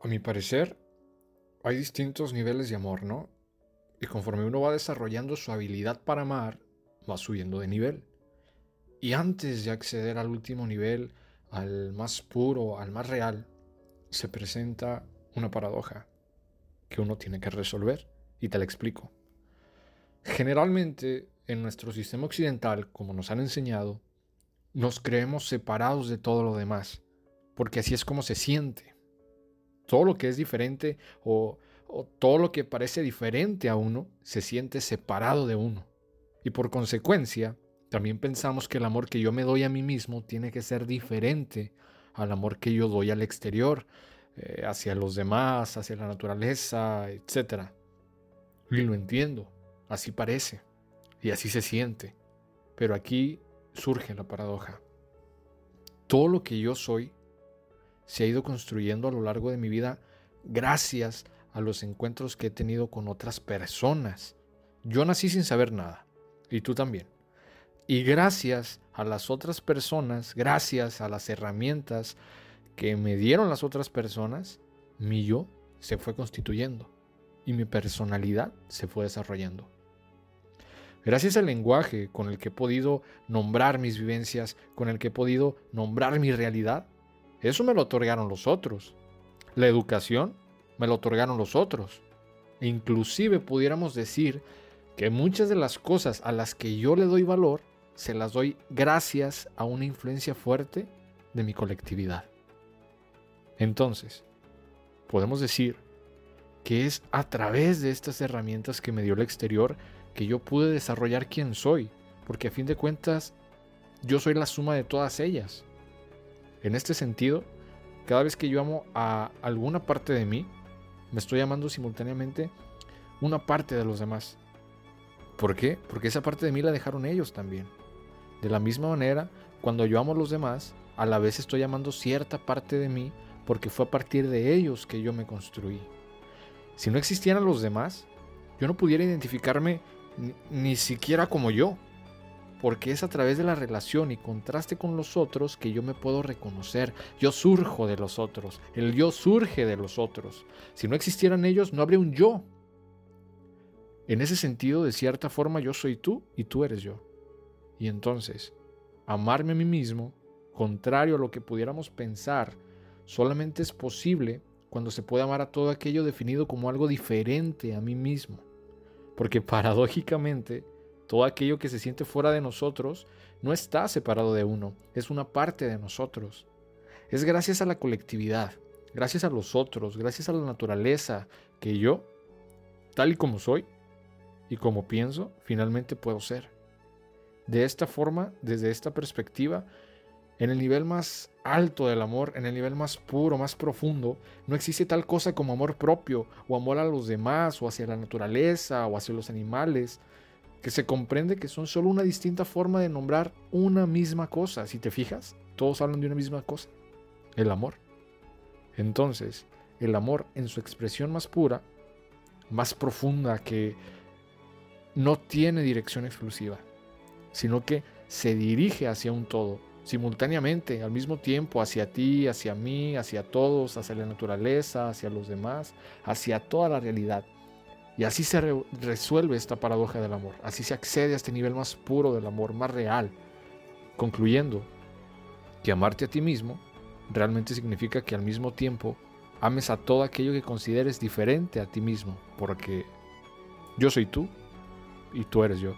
A mi parecer, hay distintos niveles de amor, ¿no? Y conforme uno va desarrollando su habilidad para amar, va subiendo de nivel. Y antes de acceder al último nivel, al más puro, al más real, se presenta una paradoja que uno tiene que resolver. Y te la explico. Generalmente, en nuestro sistema occidental, como nos han enseñado, nos creemos separados de todo lo demás, porque así es como se siente. Todo lo que es diferente o, todo lo que parece diferente a uno se siente separado de uno. Y por consecuencia, también pensamos que el amor que yo me doy a mí mismo tiene que ser diferente al amor que yo doy al exterior, eh, hacia los demás, hacia la naturaleza, etc. Y lo entiendo, así parece y así se siente. Pero aquí surge la paradoja. Todo lo que yo soy se ha ido construyendo a lo largo de mi vida gracias a los encuentros que he tenido con otras personas. Yo nací sin saber nada, y tú también. Y gracias a las otras personas, gracias a las herramientas que me dieron las otras personas, mi yo se fue constituyendo y mi personalidad se fue desarrollando. Gracias al lenguaje con el que he podido nombrar mis vivencias, con el que he podido nombrar mi realidad, eso me lo otorgaron los otros. La educación me lo otorgaron los otros. Inclusive pudiéramos decir que muchas de las cosas a las que yo le doy valor, se las doy gracias a una influencia fuerte de mi colectividad. Entonces, podemos decir que es a través de estas herramientas que me dio el exterior que yo pude desarrollar quién soy, porque a fin de cuentas yo soy la suma de todas ellas. En este sentido, cada vez que yo amo a alguna parte de mí, me estoy amando simultáneamente una parte de los demás. ¿Por qué? Porque esa parte de mí la dejaron ellos también. De la misma manera, cuando yo amo a los demás, a la vez estoy amando cierta parte de mí porque fue a partir de ellos que yo me construí. Si no existieran los demás, yo no pudiera identificarme ni, siquiera como yo, porque es a través de la relación y contraste con los otros que yo me puedo reconocer. Yo surjo de los otros, el yo surge de los otros. Si no existieran ellos, no habría un yo. En ese sentido, de cierta forma, yo soy tú y tú eres yo. Y entonces, amarme a mí mismo, contrario a lo que pudiéramos pensar, solamente es posible cuando se puede amar a todo aquello definido como algo diferente a mí mismo. Porque paradójicamente, todo aquello que se siente fuera de nosotros no está separado de uno, es una parte de nosotros. Es gracias a la colectividad, gracias a los otros, gracias a la naturaleza, que yo, tal y como soy y como pienso, finalmente puedo ser. De esta forma, desde esta perspectiva, en el nivel más alto del amor, en el nivel más puro, más profundo, no existe tal cosa como amor propio o amor a los demás o hacia la naturaleza o hacia los animales, que se comprende que son solo una distinta forma de nombrar una misma cosa. Si te fijas, todos hablan de una misma cosa, el amor. Entonces, el amor en su expresión más pura, más profunda, que no tiene dirección exclusiva, sino que se dirige hacia un todo, simultáneamente, al mismo tiempo, hacia ti, hacia mí, hacia todos, hacia la naturaleza, hacia los demás, hacia toda la realidad. Y así se resuelve esta paradoja del amor, así se accede a este nivel más puro del amor, más real, concluyendo que amarte a ti mismo realmente significa que al mismo tiempo ames a todo aquello que consideres diferente a ti mismo, porque yo soy tú y tú eres yo.